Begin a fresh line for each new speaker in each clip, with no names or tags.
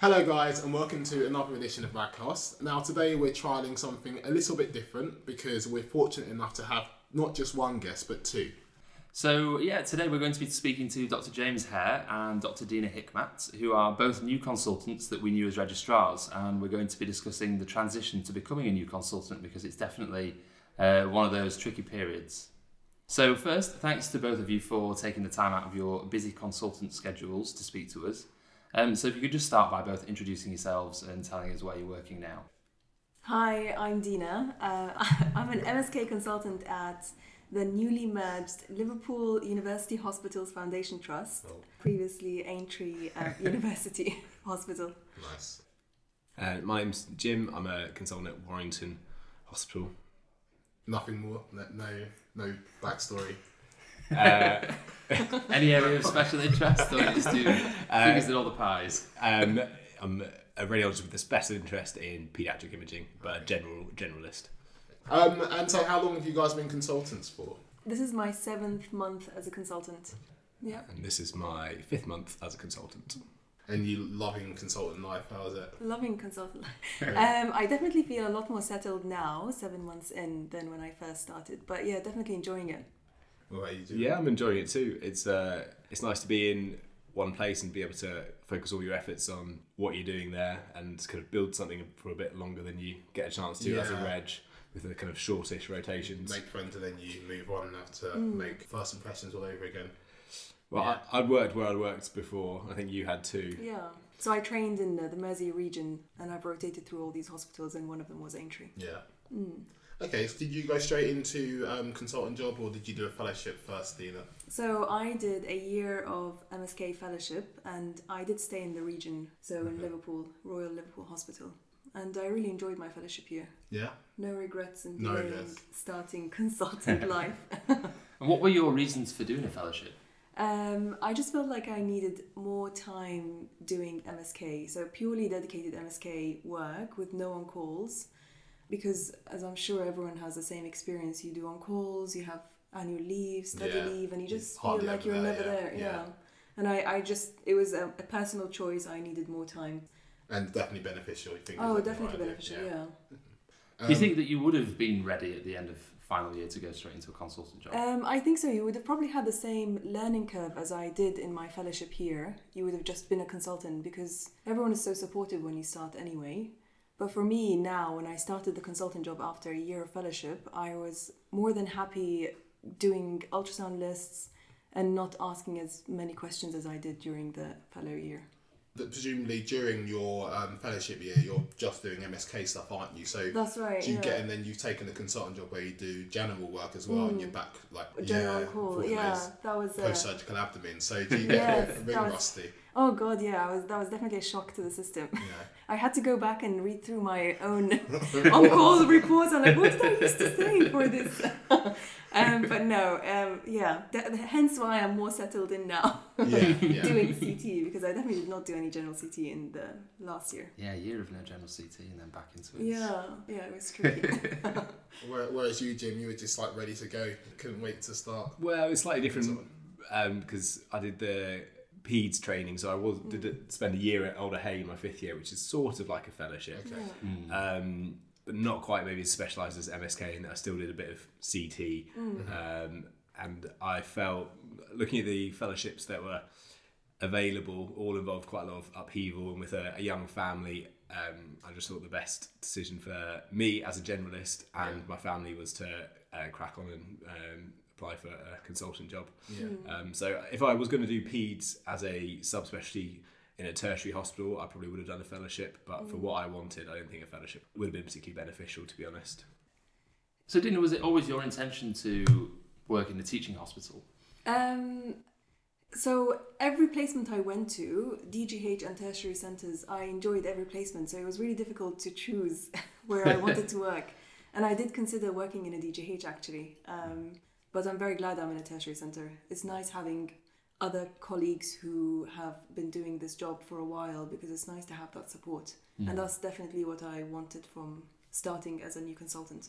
Hello, guys, and welcome to another edition of Radcast. Now, today we're trialing something a little bit different because we're fortunate enough to have not just one guest but two.
So, yeah, today we're going to be speaking to Dr. James Hare and Dr. Dina Hikmat, who are both new consultants that we knew as registrars, and we're going to be discussing the transition to becoming a new consultant because it's definitely uh, one of those tricky periods. So, first, thanks to both of you for taking the time out of your busy consultant schedules to speak to us. Um, so, if you could just start by both introducing yourselves and telling us where you're working now.
Hi, I'm Dina. Uh, I'm an MSK consultant at the newly merged Liverpool University Hospitals Foundation Trust,
Oh.
previously Aintree uh, University Hospital.
Nice.
Uh, my name's Jim. I'm a consultant at Warrington Hospital.
Nothing more. No, no, no backstory.
Uh,
Any area of special interest, or you just do fingers in all the pies?
um, I'm a radiologist with a special interest in paediatric imaging, but a general generalist.
Um, and so, how long have you guys been consultants for?
This is my seventh month as a consultant. Yeah,
And this is my fifth month as a consultant.
And you loving consultant life? How is it?
loving consultant. Life. um, I definitely feel a lot more settled now, seven months in, than when I first started. But yeah, definitely enjoying it.
What about you do?
Yeah, I'm enjoying it too. It's uh, it's nice to be in one place and be able to focus all your efforts on what you're doing there and kind of build something for a bit longer than you get a chance to as a
Yeah.
reg with the kind of shortish rotations.
Make friends and then you move on and have to
Mm.
make first impressions all over again.
Well,
Yeah.
I, I'd worked where I'd worked before. I think you had too.
Yeah. So I trained in uh, the Mersey region and I've rotated through all these hospitals, and one of them was Aintree.
Yeah.
Mm.
Okay, so did you go straight into um, consultant job or did you do a fellowship first, Dina?
So I did a year of MSK fellowship and I did stay in the region, so in Liverpool, Royal Liverpool Hospital. And I really enjoyed my fellowship year.
Yeah.
No regrets in
No regrets.
starting consultant life.
And what were your reasons for doing a fellowship?
Um, I just felt like I needed more time doing MSK, so purely dedicated MSK work with no on calls. Because, as I'm sure everyone has the same experience, you do on calls, you have annual leave, study
Yeah.
leave, and you just
You're
feel like you're
there,
never
yeah.
there. Yeah.
Yeah.
And I, I just, it was a, a personal choice, I needed more time.
And definitely beneficial, you think?
Oh,
is that
definitely
right?
beneficial, yeah.
Um,
Do you think that you would have been ready at the end of final year to go straight into a consultant job?
Um, I think so. You would have probably had the same learning curve as I did in my fellowship here. You would have just been a consultant because everyone is so supportive when you start anyway. But for me now, when I started the consultant job after a year of fellowship, I was more than happy doing ultrasound lists and not asking as many questions as I did during the fellow year.
that presumably during your um, fellowship year, you're just doing MSK stuff, aren't you? So
That's right.
you
yeah.
get, and then you've taken the consultant job where you do general work as well, and you're back like
General
yeah,
call. Yeah, that was. Uh,
post-surgical abdomen. So do you get
Yes,
a bit rusty?
Oh god, yeah. I was. That was definitely a shock to the system.
Yeah.
I had to go back and read through my own on-call reports. I'm like, what did I used to say for this? um, but no, um, yeah. Th- hence why I'm more settled in now
Yeah, yeah.
doing CT because I definitely did not do any general CT in the last year.
yeah, a year of no general CT and then back into it.
Yeah, yeah, it was tricky.
Whereas you, Jim, you were just like ready to go, couldn't wait to start.
Well, it's slightly different because I did the PEDS training, so I was did it, spend a year at Alder Hey in my fifth year, which is sort of like a fellowship,
Okay.
um, but not quite maybe as specialised as MSK. And I still did a bit of CT, um, and I felt looking at the fellowships that were available, all involved quite a lot of upheaval, and with a, a young family. Um, I just thought the best decision for me as a generalist and
Yeah.
my family was to uh, crack on and um, apply for a consultant job.
Yeah.
Um, so if I was going to do PEDS as a subspecialty in a tertiary hospital, I probably would have done a fellowship. But for what I wanted, I don't think a fellowship would have been particularly beneficial, to be honest.
So, Dina, was it always your intention to work in the teaching hospital?
Um, so every placement I went to, DGH and tertiary centres, I enjoyed every placement. So it was really difficult to choose where I wanted to work. And I did consider working in a DGH actually. Um, but I'm very glad I'm in a tertiary centre. It's nice having other colleagues who have been doing this job for a while because it's nice to have that support. And that's definitely what I wanted from starting as a new consultant.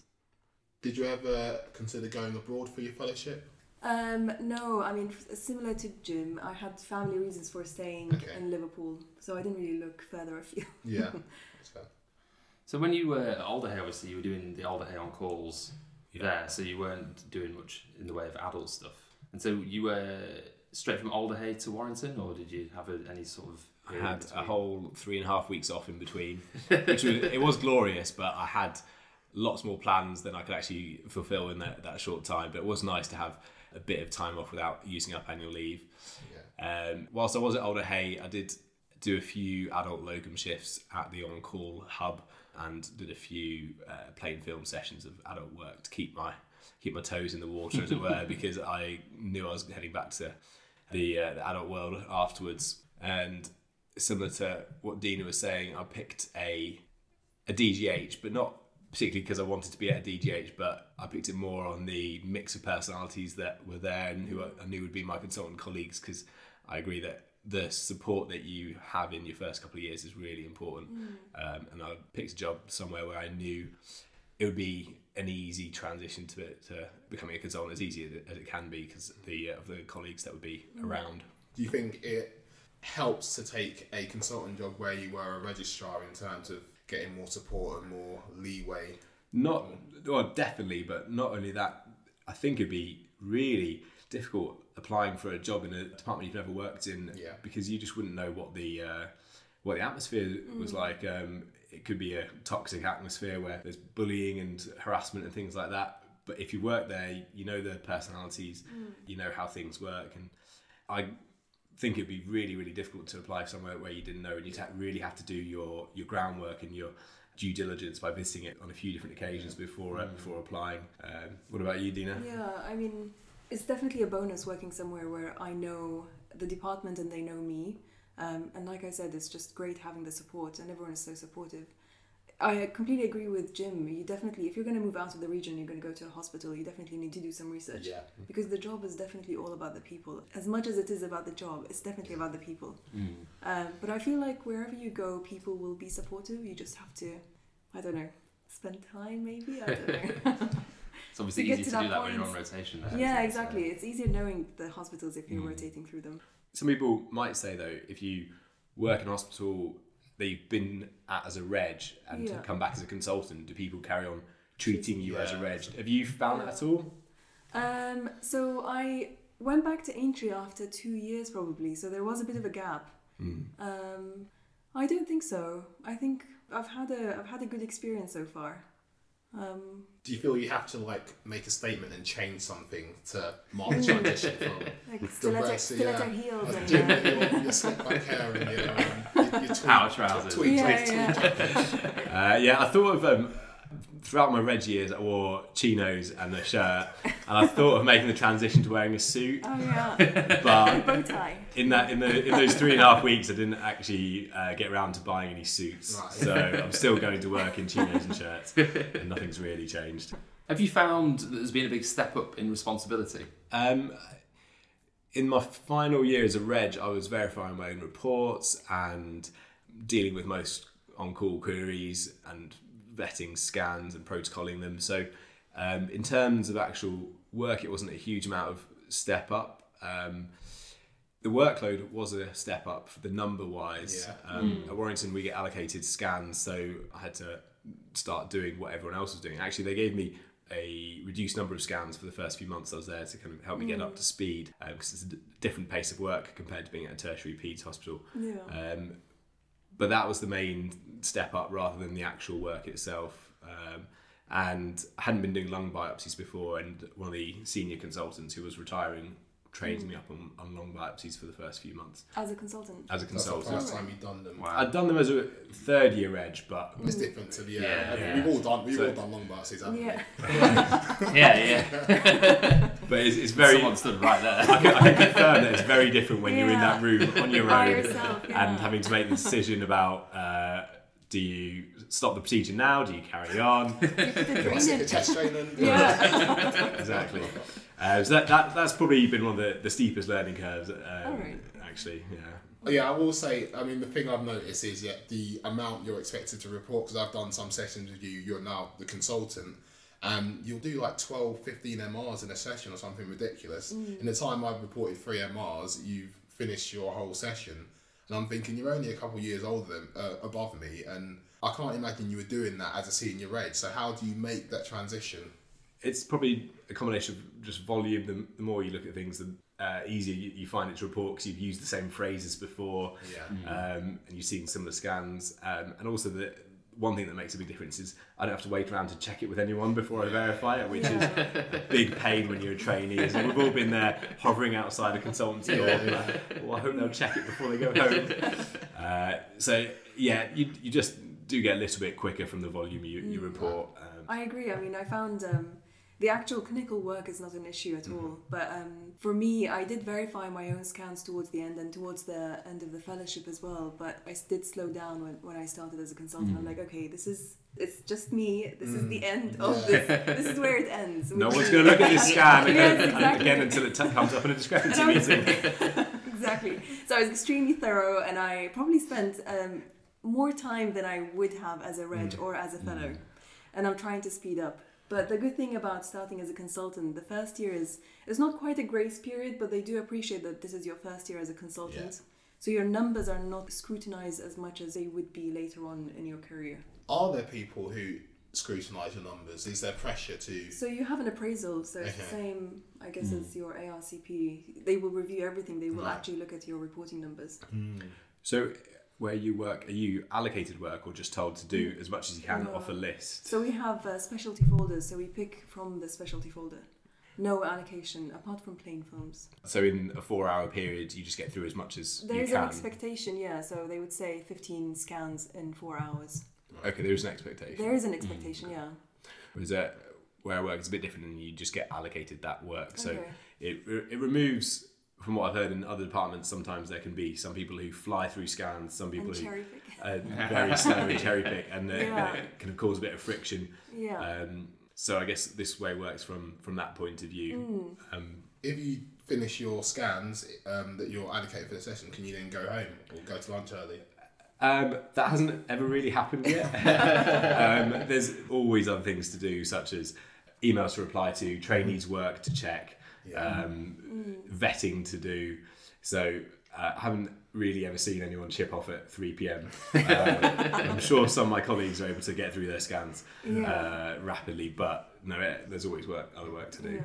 Did you ever consider going abroad for your fellowship?
Um, no, I mean similar to Jim, I had family reasons for staying
Okay.
in Liverpool, so I didn't really look further afield.
Yeah. So,
So when you were at Alder Hey, obviously you were doing the Alder Hey on calls
Yeah.
there, so you weren't doing much in the way of adult stuff. And so you were straight from Alder Hey to Warrington, or did you have a, any sort of?
I had a whole three and a half weeks off in between, which was it was glorious, but I had lots more plans than I could actually fulfill in that, that short time. But it was nice to have a bit of time off without using up annual leave. Um, whilst I was at Alder Hey, I did do a few adult locum shifts at the On Call hub and did a few uh, plain film sessions of adult work to keep my keep my toes in the water, as it were, because I knew I was heading back to the, uh, the adult world afterwards. And similar to what Dina was saying, I picked a a DGH, but not particularly because I wanted to be at a DGH, but I picked it more on the mix of personalities that were there and who I, I knew would be my consultant colleagues because I agree that the support that you have in your first couple of years is really important. Um, and I picked a job somewhere where I knew it would be an easy transition to to becoming a consultant as easy as it, as it can be because the uh, of the colleagues that would be around.
do you think it helps to take a consultant job where you were a registrar in terms of getting more support and more leeway?
Not well, definitely, but not only that. I think it'd be really difficult applying for a job in a department you've never worked in,
Yeah.
because you just wouldn't know what the uh, what the atmosphere was like. Um, it could be a toxic atmosphere where there's bullying and harassment and things like that. But if you work there, you know the personalities, you know how things work, and I think it'd be really, really difficult to apply somewhere where you didn't know, and you'd ha- really have to do your your groundwork and your due diligence by visiting it on a few different occasions before uh, before applying. Um, what about you, Dina?
Yeah, I mean, it's definitely a bonus working somewhere where I know the department and they know me. Um, and like I said, it's just great having the support, and everyone is so supportive. I completely agree with Jim. You definitely, if you're going to move out of the region, you're going to go to a hospital, you definitely need to do some research.
Yeah.
Because the job is definitely all about the people. As much as it is about the job, it's definitely about the people. Um, but I feel like wherever you go, people will be supportive. You just have to, I don't know, spend time maybe? I don't know.
It's obviously
to get
easy
to
to do
that
that when you're on
point.
rotation. There,
yeah,
isn't it?
exactly. It's easier knowing the hospitals if you're rotating through them.
Some people might say though, if you work in a hospital that you've been at as a reg and
Yeah.
come back as a consultant, do people carry on treating you as a reg? Have you found that at all?
Um, so I went back to Aintree after two years probably, so there was a bit of a gap. Um, I don't think so. I think I've had a I've had a good experience so far. Um,
Do you feel you have to like make a statement and change something to mark the transition from
like stiletto,
rest,
stiletto
yeah.
heels and
Jim,
uh,
your, your slick back hair and your, um, your, your tweed,
Power trousers.
tweed,
yeah,
tweed,
yeah.
Uh, yeah, I thought of um, throughout my reg years, I wore chinos and a shirt, and I thought of making the transition to wearing a suit.
Oh yeah,
But
bow tie.
in that in the in those three and a half weeks, I didn't actually uh, get around to buying any suits.
Right.
So I'm still going to work in chinos and shirts, and nothing's really changed.
Have you found that there's been a big step up in responsibility?
Um, in my final year as a reg, I was verifying my own reports and dealing with most on-call queries and vetting scans and protocolling them. So, um, in terms of actual work, it wasn't a huge amount of step up. Um, the workload was a step up for the number wise.
Yeah.
Um, At Warrington, we get allocated scans, so I had to start doing what everyone else was doing. Actually, they gave me a reduced number of scans for the first few months I was there to kind of help me get up to speed because it's a d- different pace of work compared to being at a tertiary peds hospital.
Yeah.
Um, but that was the main step up rather than the actual work itself. Um, and I hadn't been doing lung biopsies before, and one of the senior consultants who was retiring trained me mm. up on, on lung biopsies for the first few months
As a consultant.
as a
That's the
consultant.
first time you've done them.
Wow.
I'd done them as a third year edge, but
It's mm. different to the yeah.
Yeah,
yeah.
We've all done we've
So-
all done lung biopsies, haven't we?
Yeah.
yeah, yeah.
but it's, it's very.
Someone stood right there.
I can, I can confirm that it's very different when you're in that room on your
By
own
yourself, yeah.
and having to make the decision about uh, do you stop the procedure now? Do you carry on?
You put the
Do I
drain
sit
in.
the chest?
Yeah.
exactly. Uh, so that, that that's probably been one of the, the steepest learning curves. Um,
Alright.
Actually, yeah.
Yeah, I will say. I mean, the thing I've noticed is yeah, the amount you're expected to report. Because I've done some sessions with you. You're now the consultant, Um, you'll do like 12, 15 MRs in a session or something ridiculous. In the time I've reported three MRs, you've finished your whole session. And I'm thinking you're only a couple of years older than uh, above me, and I can't imagine you were doing that as a senior reg. So how do you make that transition?
It's probably a combination of just volume. The, the more you look at things, the uh, easier you, you find it to report because you've used the same phrases before,
Yeah.
um, and you've seen similar scans. Um, and also the one thing that makes a big difference is I don't have to wait around to check it with anyone before I verify it, which is a big pain when you're a trainee. And we've all been there hovering outside a consultancy door. being Like, well, I hope they'll check it before they go home. Uh, so yeah, you, you just do get a little bit quicker from the volume you, you report. Um,
I agree. I mean, I found um, the actual clinical work is not an issue at mm-hmm. all. But um, for me, I did verify my own scans towards the end and towards the end of the fellowship as well. But I did slow down when, when I started as a consultant. I'm mm-hmm. like, okay, this is it's just me. This is the mm. end of this. This is where it ends.
no one's going to look at this scan again,
Yes, exactly.
again until it t- comes up in a discrepancy
And I was-
meeting.
exactly. So I was extremely thorough, and I probably spent um, more time than I would have as a reg mm. or as a fellow. Mm. And I'm trying to speed up. But the good thing about starting as a consultant, the first year is it's not quite a grace period, but they do appreciate that this is your first year as a consultant. Yeah. So your numbers are not scrutinized as much as they would be later on in your career.
Are there people who scrutinise your numbers? Is there pressure to?
So you have an appraisal, so it's the same, I guess, hmm. as your ARCP. They will review everything. They will
Right.
actually look at your reporting numbers. Hmm.
So, where you work, are you allocated work or just told to do as much as you can
No.
off a list?
So we have uh, specialty folders, so we pick from the specialty folder. No allocation apart from plain films.
So, in a four-hour period, you just get through as much as
There
you
is
can.
an expectation, yeah. So they would say 15 scans in four hours.
okay, there is an expectation.
There is an expectation, yeah.
Whereas that where I work is a bit different, and you just get allocated that work. So
Okay.
it it removes. From what I've heard in other departments, sometimes there can be some people who fly through scans, some people
And
who
cherry pick.
uh, very slow and cherry pick, and uh,
Yeah.
it can cause a bit of friction.
Yeah.
Um, so I guess this way works from from that point of view.
Mm.
Um,
If you finish your scans um, that you're allocated for the session, can you then go home or go to lunch early?
Um, that hasn't ever really happened yet. um, there's always other things to do, such as emails to reply to, trainees' work to check, um, vetting to do. So uh, I haven't really ever seen anyone chip off at 3 p.m. Um, I'm sure some of my colleagues are able to get through their scans uh, rapidly, but no, it, there's always work, other work to do.
yeah.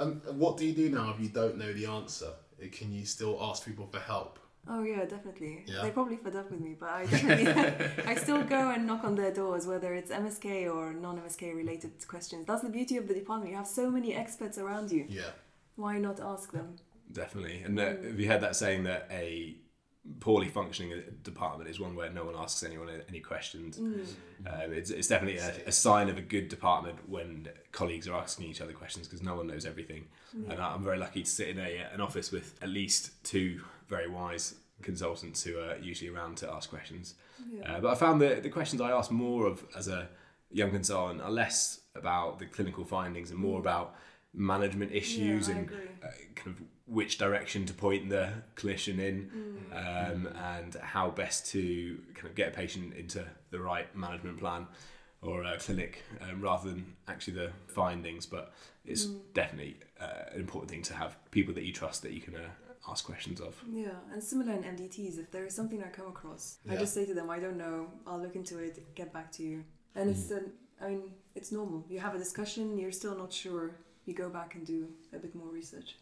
Um, what do you do now if you don't know the answer? Can you still ask people for help?
Oh yeah, definitely.
Yeah.
They probably fed up with me, but I definitely I still go and knock on their doors, whether it's MSK or non-MSK related questions. That's the beauty of the department. You have so many experts around you.
Yeah.
Why not ask them?
Definitely. And uh, have you heard that saying that a poorly functioning department is one where no one asks anyone any questions? Um, it's, it's definitely a, a sign of a good department when colleagues are asking each other questions because no one knows everything. And I'm very lucky to sit in a, an office with at least two very wise consultants who are usually around to ask questions.
Yeah.
Uh, but I found that the questions I ask more of as a young consultant are less about the clinical findings and more about management issues
Mm. I
and uh, kind of which direction to point the clinician in
Mm.
um, and how best to kind of get a patient into the right management plan or a clinic um, rather than actually the findings but it's
Mm.
definitely uh, an important thing to have people that you trust that you can uh, ask questions of
Yeah, and similar in MDTs, if there is something I come across, I just say to them, I don't know, I'll look into it, get back to you. And it's, an, I mean, it's normal. You have a discussion, you're still not sure, you go back and do a bit more research.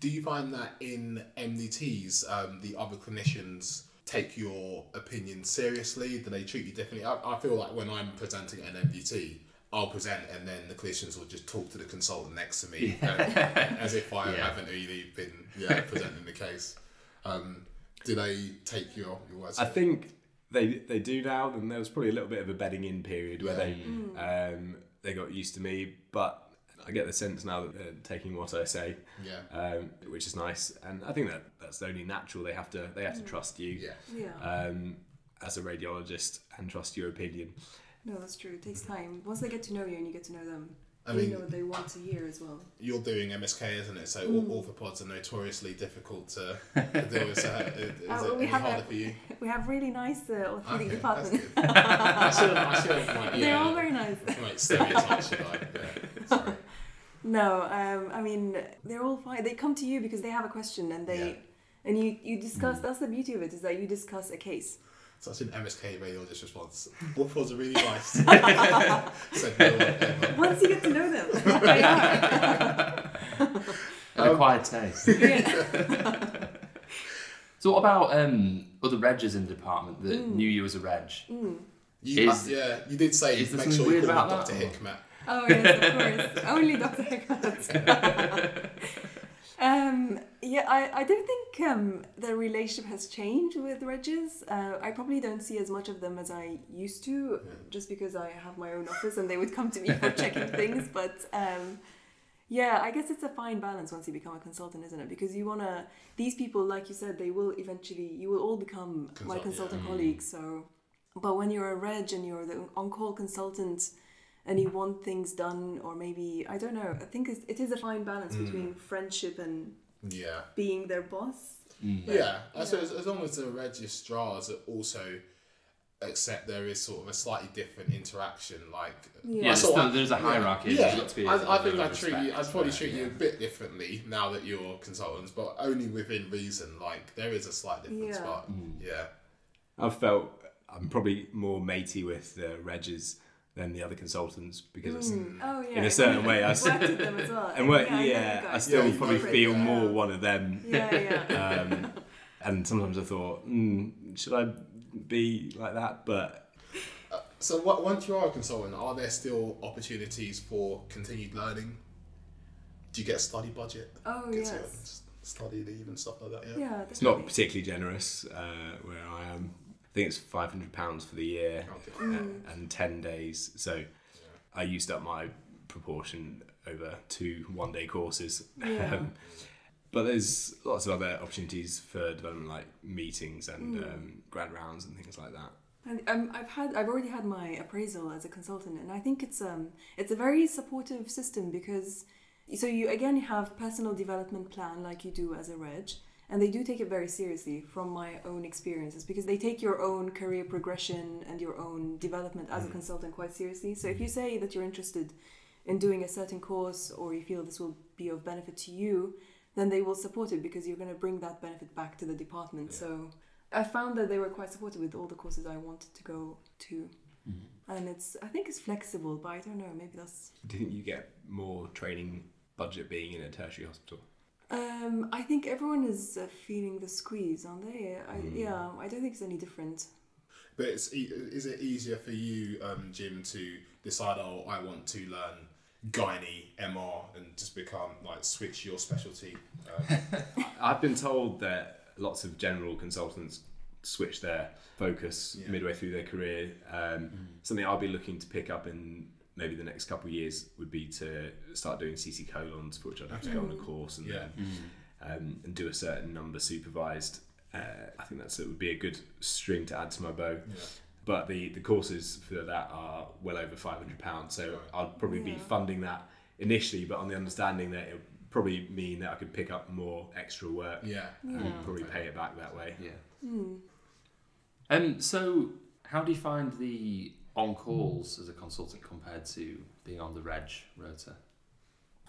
Do you find that in MDTs, um, the other clinicians take your opinion seriously? Do they treat you differently? I, I feel like when I'm presenting at an MDT, I'll present and then the clinicians will just talk to the consultant next to me uh, as if I
Yeah.
haven't really been yeah, presenting the case. Um, do they take your, your words?
I think they they do now and there was probably a little bit of a bedding in period where
Yeah.
Mm.
they um, they got used to me but I get the sense now that they're taking what I say
yeah.
um, which is nice and I think that that's only natural they have to they have to trust you
Yeah.
Yeah.
um, as a radiologist and trust your opinion
no, that's true. It takes time. Once they get to know you and you get to know them,
I
they
mean,
know they want to hear as well.
you're doing MSK, isn't it? So
Mm.
all orthopods are notoriously difficult to, to deal with. So uh, is
Uh,
it
well, we have
harder
a-
for you?
We have really nice uh, orthopedic
Okay,
department.
that's good. I should I should have, like,
They're all very nice.
like stereotypes, should I? Yeah, sorry.
No, um, I mean they're all fine. They come to you because they have a question and they
Yeah.
and you you discuss. That's the beauty of it is that you discuss a case.
Such an MSK radiologist response. Orthopods are really nice. Said no one ever.
Once you get to know them, they are.
An acquired taste.
Yeah.
So what about um, other regs in the department that
Mm.
knew you as a reg?
You,
Is-
uh, yeah, you did say
is there
make
something
sure you
weird
call me
about
Dr.
that, or-
Hikmat.
Oh yes, of course. Only Dr. Hikmat. Um, yeah, I, I don't think um, the relationship has changed with Regis. Uh, I probably don't see as much of them as I used to, just because I have my own office and they would come to me for checking things. But um, yeah, I guess it's a fine balance once you become a consultant, isn't it? Because you wanna these people, like you said, they will eventually you will all become my consultant
yeah.
colleagues. So, but when you're a reg and you're the on-call consultant and you want things done or maybe i don't know i think it's, it is a fine balance
Mm.
between friendship and
Yeah.
being their boss
Yeah, I
Yeah.
suppose as long as the registrars also accept there is sort of a slightly different interaction, like
Yeah.
Yeah,
I
there's,
sort
still,
of-
there's a hierarchy.
Yeah,
There's got to be a
I, I think I'd treat you. I'd probably
there,
treat you a bit differently now that you're consultants, but only within reason. Like there is a slight difference,
Yeah.
but yeah,
I've felt I'm probably more matey with the regs than the other consultants because it's
oh yeah
in a certain way, I
I've worked with them as well
and what,
I know you
yeah, I
guys.
still
Yeah, you
probably
know,
feel
yeah.
more one of them.
yeah yeah
Um, and sometimes I thought, mm, should I be like that? But
So what, once you are a consultant, are there still opportunities for continued learning? Do you get a study budget?
oh
Get to
yes
study leave and stuff like that. Yeah.
yeah
it's not particularly generous uh, where I am. I think it's five hundred pounds for the year
Okay.
uh, and ten days. So I used up my proportion over two one-day courses.
Yeah.
Um, but there's lots of other opportunities for development, like meetings and um, grand rounds and things like that.
And um, I've had I've already had my appraisal as a consultant, and I think it's um it's a very supportive system because so you again have personal development plan like you do as a reg, and they do take it very seriously from my own experiences because they take your own career progression and your own development as a mm-hmm. consultant quite seriously. So if you say that you're interested in doing a certain course or you feel this will be of benefit to you, then they will support it because you're going to bring that benefit back to the department. So I found that they were quite supportive with all the courses I wanted to go to. Mm-hmm. And it's I think it's flexible, but I don't know, maybe that's
Didn't you get more training budget being in a tertiary hospital?
Um, I think everyone is uh, feeling the squeeze, aren't they? I, Yeah, I don't think it's any different.
But it's e- is it easier for you, um, Jim, to decide? Oh, I want to learn gynae, MR, and just become like switch your specialty. Um,
I've been told that lots of general consultants switch their focus
Yeah.
midway through their career. Um, Something I'll be looking to pick up in maybe the next couple of years would be to start doing CT colons, for which I'd have to go on a course and
Yeah.
then um, and do a certain number supervised. Uh, I think that's it would be a good string to add to my bow.
yeah.
But the, the courses for that are well over five hundred pounds, so
Right.
I'd probably be funding that initially, but on the understanding that it would probably mean that I could pick up more extra work
Yeah.
Yeah.
and probably pay it back that way.
Yeah.
Hmm.
Um. So, how do you find the on calls as a consultant compared to being on the reg rota?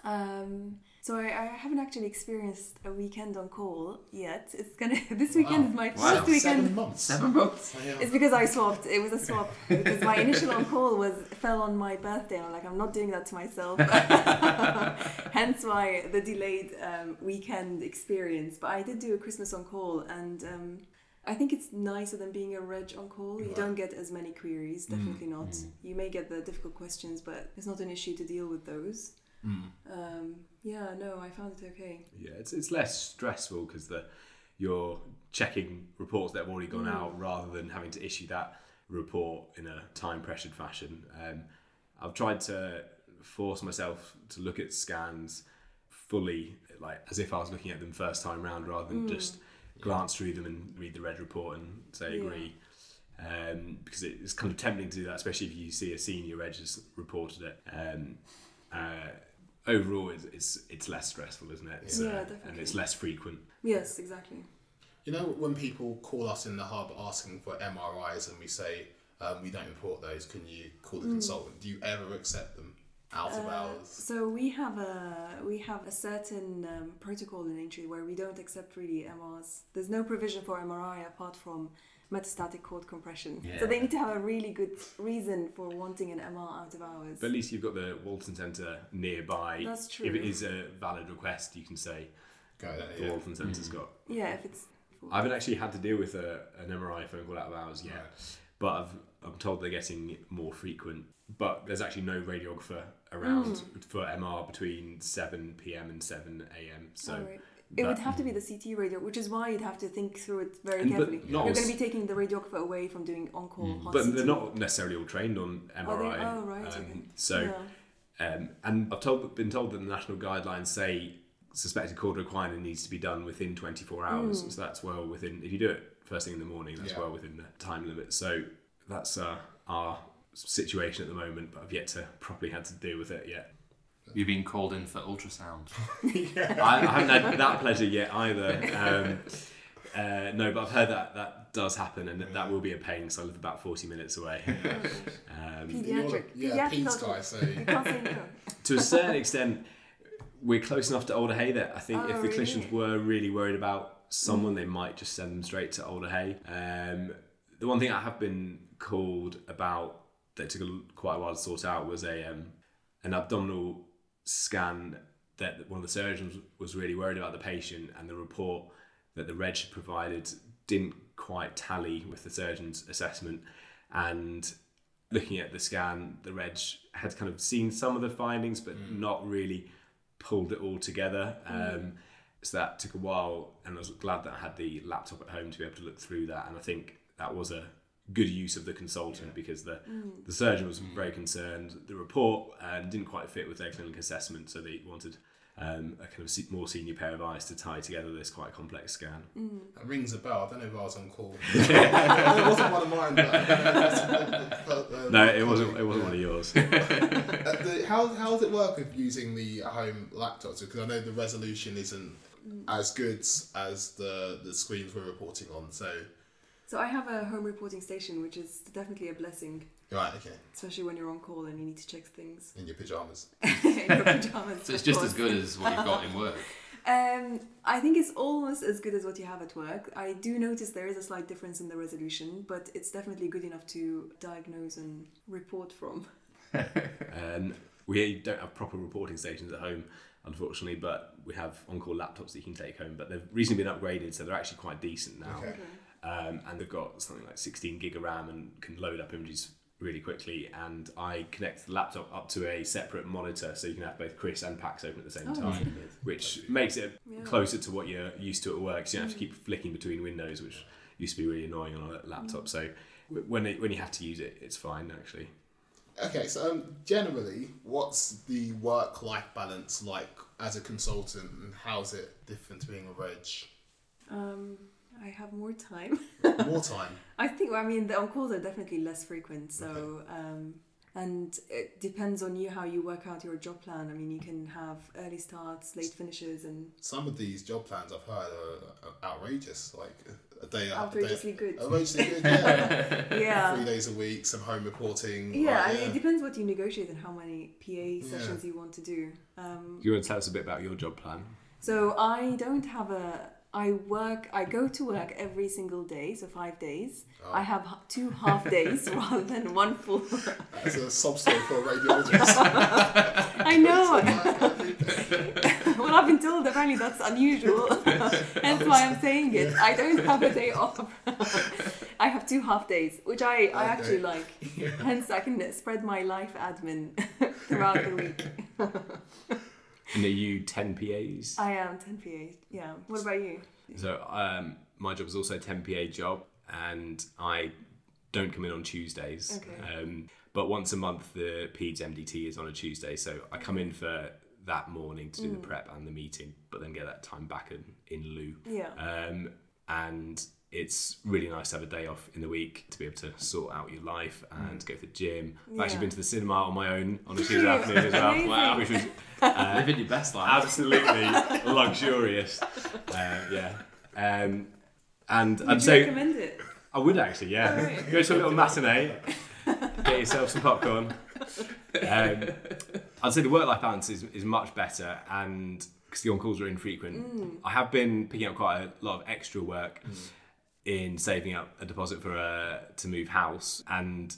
Um, so I, I haven't actually experienced a weekend on call yet. It's gonna this weekend is my
Wow.
first weekend.
Seven months.
Seven months.
It's because I swapped. It was a swap because my initial on call was fell on my birthday. I'm like, I'm not doing that to myself. Hence why the delayed um, weekend experience. But I did do a Christmas on call, and um, I think it's nicer than being a reg on call. You
Right.
don't get as many queries. Definitely not. You may get the difficult questions, but it's not an issue to deal with those.
Mm.
Um, yeah, no, I found it okay.
Yeah, it's, it's less stressful because the you're checking reports that have already gone out rather than having to issue that report in a time pressured fashion. Um, I've tried to force myself to look at scans fully, like as if I was looking at them first time round, rather than just glance through them and read the red report and say
Yeah.
agree. Um, because it's kind of tempting to do that, especially if you see a senior reg has reported it. Um, uh, overall it's, it's it's less stressful, isn't it? It's,
Yeah,
uh, and it's less frequent.
Yes, exactly.
You know, when people call us in the hub asking for MRIs and we say um, we don't report those, can you call the consultant? Do you ever accept them out of
Mm. Uh,
hours?
So we have a we have a certain um, protocol in Aintree where we don't accept really MRs. There's no provision for MRI apart from metastatic cord compression. So they need to have a really good reason for wanting an MR out of hours.
But at least you've got the Walton Centre nearby.
That's true.
If it is a valid request, you can say
Go there,
the
yeah.
Walton Centre's got.
yeah, if it's
I haven't actually had to deal with a, an MRI phone call out of hours yet,
Right.
but I've, I'm told they're getting more frequent. But there's actually no radiographer around
Mm.
for MR between 7 p.m. and 7 a.m. So
Alright. It would have to be the CT radio, which is why you'd have to think through it very
And-
carefully.
not
You're going to be taking the radiographer away from doing on-call hot
but
CT.
they're not necessarily all trained on MRI.
Oh, they- right,
um,
okay.
So,
Yeah.
um, and I've told, been told that the national guidelines say suspected cord requirement needs to be done within 24 hours.
Mm.
So that's well within. If you do it first thing in the morning, that's
Yeah.
well within the time limit. So that's uh, our situation at the moment. But I've yet to properly had to deal with it yet.
You've been called in for ultrasound.
I, I haven't had that pleasure yet either. Um, uh, no, but I've heard that that does happen, and that, that will be a pain because I live about 40 minutes away. Um,
Pediatric.
You're- yeah,
Pediatric
guy, so
You can't say no.
to a certain extent, we're close enough to Alder Hey that I think
Oh,
if the clinicians
really? Mm.
were really worried about someone, they might just send them straight to Alder Hey. Um, the one thing I have been called about that took a, quite a while to sort out was a um, an abdominal scan that one of the surgeons was really worried about the patient, and the report that the reg had provided didn't quite tally with the surgeon's assessment, and looking at the scan, the reg had kind of seen some of the findings, but not really pulled it all together. Um, so that took a while, and I was glad that I had the laptop at home to be able to look through that. And I think that was a good use of the consultant because the the surgeon was very concerned. The report um, didn't quite fit with their clinical assessment, so they wanted um, a kind of more senior pair of eyes to tie together this quite complex scan.
that rings a bell. I don't know if I was on call. it wasn't one of mine. But, uh,
No, it wasn't. It wasn't one of yours.
Uh, the, how, how does it work with using the home laptops? Because I know the resolution isn't as good as the, the screens we're reporting on. So,
So I have a home reporting station, which is definitely a blessing,
right, okay,
especially when you're on call and you need to check things
in your pajamas.
in your pajamas.
So it's just
course.
as good as what you've got in work.
Um, I think it's almost as good as what you have at work. I do notice there is a slight difference in the resolution, but it's definitely good enough to diagnose and report from.
Um, we don't have proper reporting stations at home, unfortunately, but we have on-call laptops that you can take home. But they've recently been upgraded, so they're actually quite decent now.
Okay.
Um, and they've got something like 16 gig of RAM and can load up images really quickly. And I connect the laptop up to a separate monitor, so you can have both CRIS and PACS open at the same
Oh,
time,
really
which makes it
Yeah.
closer to what you're used to at work. So you don't have to keep flicking between windows, which used to be really annoying on a laptop. So when it, when you have to use it, it's fine actually.
Okay, so um, generally, what's the work life balance like as a consultant, and how's it different to being a reg?
Um, I have more time.
More time.
I think, I mean, the on calls are definitely less frequent. So, um, and it depends on you how you work out your job plan. I mean, you can have early starts, late finishes, and
Some of these job plans I've heard are, are outrageous, like a day a
outrageously
day,
good.
outrageously good. Yeah, three days a week, some home reporting.
Yeah,
like,
I mean, it depends what you negotiate and how many PA sessions you want to do. Um,
Do you want to tell us a bit about your job plan?
So I don't have a. I work. I go to work every single day, so five days.
Oh.
I have two half days rather than one full.
That's a story for a radiologist.
I know. well, I've been told apparently that's unusual. Hence why I'm saying it. I don't have a day off. I have two half days, which I, I actually like. Hence, I can spread my life admin throughout the week.
And are you 10 PAs?
I am 10 PAs, Yeah. What about you?
So um, my job is also a 10 PA job, and I don't come in on Tuesdays.
Okay.
Um, but once a month, the PEDS MDT is on a Tuesday, so I come in for that morning to do the prep and the meeting, but then get that time back in, in lieu.
Yeah.
Um, and it's really nice to have a day off in the week to be able to sort out your life and go to the gym. I've actually been to the cinema on my own on a Tuesday afternoon as well,
Wow.
which was
Living your best life.
absolutely luxurious. Uh, yeah. Um, and
Would
I'd
you
say
recommend it?
I would actually, yeah.
Alright.
Go to a little matinee, get yourself some popcorn. Um, I'd say the work life balance is, is much better, and because the on calls are infrequent, I have been picking up quite a lot of extra work in saving up a deposit for a to move house, and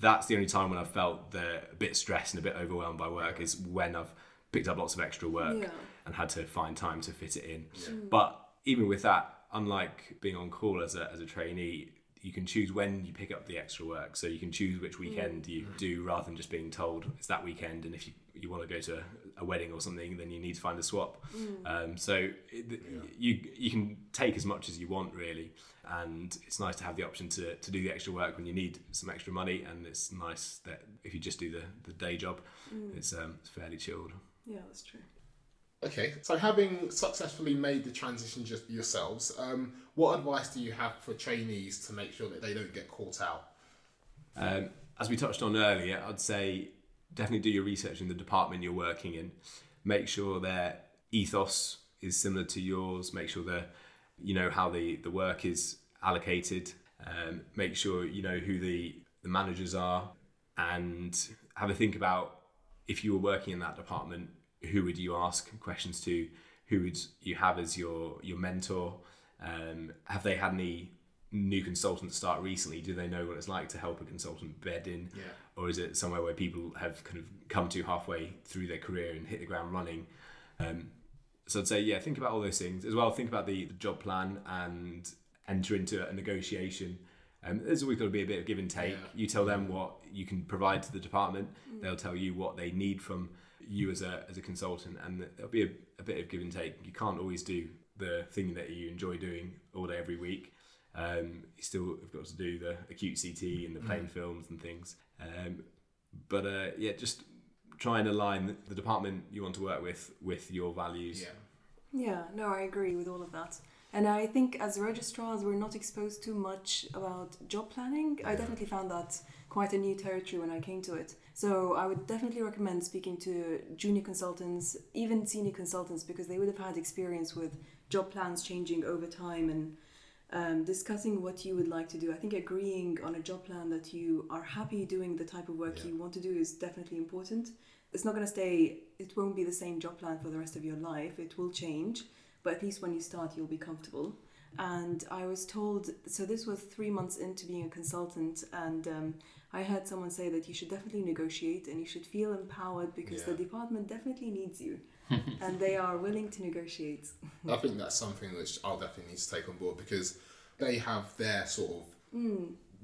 that's the only time when I've felt the, a bit stressed and a bit overwhelmed by work is when I've picked up lots of extra work
Yeah.
and had to find time to fit it in. Mm. But even with that, unlike being on call as a, as a trainee, you can choose when you pick up the extra work. So you can choose which mm. weekend you mm. do rather than just being told it's that weekend. And if you, you want to go to a wedding or something, then you need to find a swap. Um, so it, you, you can take as much as you want, really. And it's nice to have the option to, to do the extra work when you need some extra money. And it's nice that if you just do the, the day job, it's, um, it's fairly chilled.
Yeah, that's true.
Okay, so having successfully made the transition just yourselves, um, what advice do you have for trainees to make sure that they don't get caught out?
Um, as we touched on earlier, I'd say definitely do your research in the department you're working in. Make sure their ethos is similar to yours. Make sure that you know how the, the work is allocated. Um, make sure you know who the, the managers are and have a think about if you were working in that department, who would you ask questions to? Who would you have as your, your mentor? Um, have they had any new consultants start recently? Do they know what it's like to help a consultant bed in?
Yeah.
Or is it somewhere where people have kind of come to halfway through their career and hit the ground running? Um, so I'd say, yeah, think about all those things as well. Think about the, the job plan and enter into a negotiation. Um, there's always got to be a bit of give and take.
Yeah.
You tell them what you can provide to the department. They'll tell you what they need from you as a as a consultant, and there'll be a, a bit of give and take. You can't always do the thing that you enjoy doing all day every week. Um, you still have got to do the acute CT and the plain films and things. Um, but uh, yeah, just try and align the department you want to work with with your values.
Yeah.
Yeah, no, I agree with all of that. And I think as registrars, we're not exposed too much about job planning. I definitely found that quite a new territory when I came to it. So I would definitely recommend speaking to junior consultants, even senior consultants, because they would have had experience with job plans changing over time and um, discussing what you would like to do. I think agreeing on a job plan that you are happy doing the type of work
Yeah.
you want to do is definitely important. It's not going to stay, it won't be the same job plan for the rest of your life. It will change, but at least when you start, you'll be comfortable. And I was told, so this was three months into being a consultant, and um, I heard someone say that you should definitely negotiate and you should feel empowered because the department definitely needs you and they are willing to negotiate.
I think that's something which I'll definitely need to take on board because they have their sort of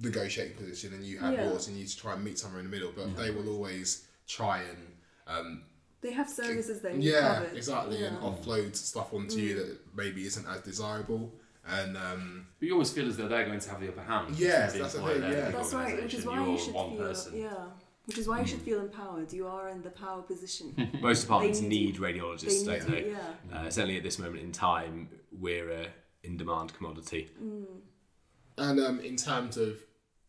negotiating position and you have
Mm. Yeah.
yours and you need to try and meet somewhere in the middle, but they will always try and um,
They have services they need
yeah,
covered.
exactly, and
Yeah. Mm.
offload stuff onto you that maybe isn't as desirable. And um,
But you always feel as though they're going to have the upper hand.
Yes, that's the
employer,
thing,
they're
yeah.
That's right, which is why you
you're
should
one
feel
person.
yeah, which is why you should feel empowered. You are in the power position.
Most departments need
need
radiologists,
they
don't they?
yeah.
Uh, certainly at this moment in time, we're a in-demand commodity.
And um, in terms of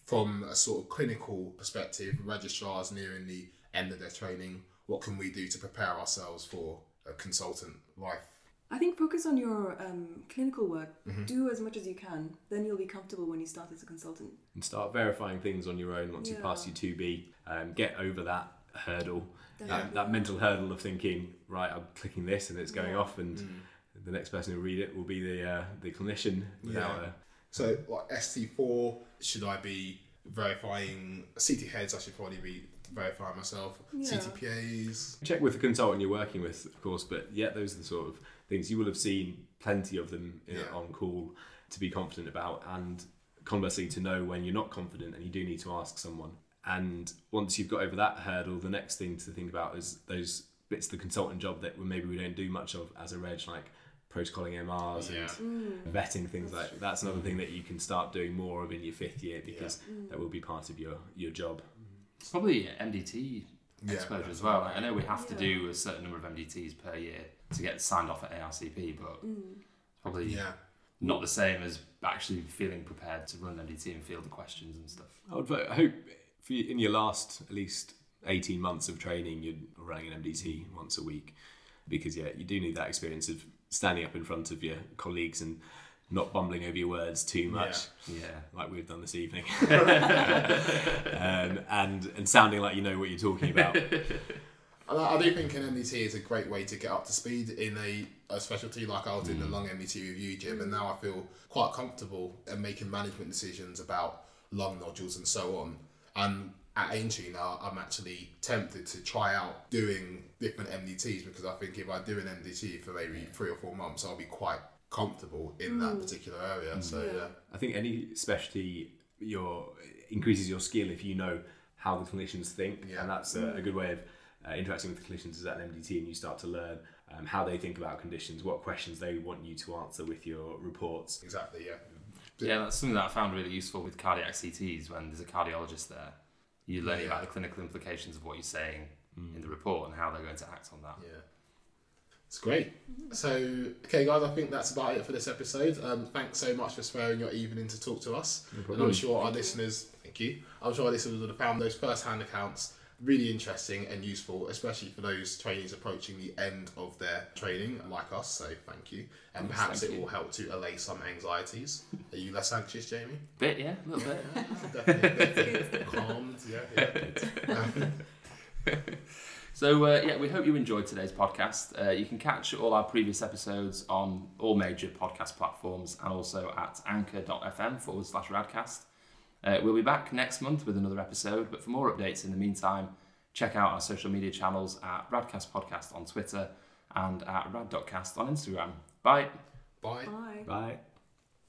from a sort of clinical perspective, registrars nearing the end of their training, what can we do to prepare ourselves for a consultant life?
I think focus on your um, clinical work.
Mm-hmm.
Do as much as you can. Then you'll be comfortable when you start as a consultant.
And start verifying things on your own once you pass your 2B. Um, get over that hurdle, that, that mental hurdle of thinking, right, I'm clicking this and it's going
Yeah.
off, and the next person who read it will be the uh, the clinician without
Yeah.
a
So, like ST4, should I be verifying CT heads? I should probably be verifying myself.
Yeah.
CTPAs.
check with the consultant you're working with, of course. But yeah, those are the sort of things you will have seen plenty of them you know,
Yeah.
on call to be confident about, and conversely to know when you're not confident and you do need to ask someone. And once you've got over that hurdle, the next thing to think about is those bits of the consultant job that maybe we don't do much of as a reg, like protocolling MRs
Yeah.
and vetting things like that's another thing that you can start doing more of in your fifth year because mm. that will be part of your your job.
It's probably MDT
Yeah,
exposure as well. Like, I know we have to do a certain number of MDTs per year to get signed off at ARCP, but
Mm.
probably
Yeah.
not the same as actually feeling prepared to run MDT and field the questions and stuff.
I would vote, I hope for you, in your last at least 18 months of training, you're running an MDT once a week because, yeah, you do need that experience of standing up in front of your colleagues and not bumbling over your words too much,
Yeah.
like we've done this evening, um, and and sounding like you know what you're talking about.
And I I do think an MDT is a great way to get up to speed in a, a specialty like I was in the mm. lung MDT with you, Jim, and now I feel quite comfortable in making management decisions about lung nodules and so on. And at Aintree now, I'm actually tempted to try out doing different MDTs because I think if I do an MDT for maybe three or four months, I'll be quite comfortable in that mm. particular area. Mm. So
Yeah.
yeah.
I think any specialty your increases your skill if you know how the clinicians think,
Yeah.
and that's a, a good way of uh, interacting with the clinicians is at an MDT, and you start to learn um, how they think about conditions, what questions they want you to answer with your reports.
exactly, yeah.
Yeah, that's something that I found really useful with cardiac CTs when there's a cardiologist there. You're learning
Yeah.
about the clinical implications of what you're saying in the report and how they're going to act on that.
Yeah. It's great. So, okay, guys, I think that's about it for this episode. Um, thanks so much for sparing your evening to talk to us. and I'm sure our listeners, thank you. I'm sure our listeners would have found those first-hand accounts really interesting and useful, especially for those trainees approaching the end of their training, like us. So, thank you. And
Yes,
perhaps it
you.
will help to allay some anxieties. Are you less anxious, Jamie?
Bit, yeah, a little bit.
Definitely, definitely calmed. Yeah, yeah. Um,
So, uh, yeah, we hope you enjoyed today's podcast. Uh, you can catch all our previous episodes on all major podcast platforms and also at anchor.fm forward slash radcast. Uh, we'll be back next month with another episode, but for more updates in the meantime, check out our social media channels at Radcast Podcast on Twitter and at rad.cast on Instagram. Bye.
bye.
Bye.
Bye.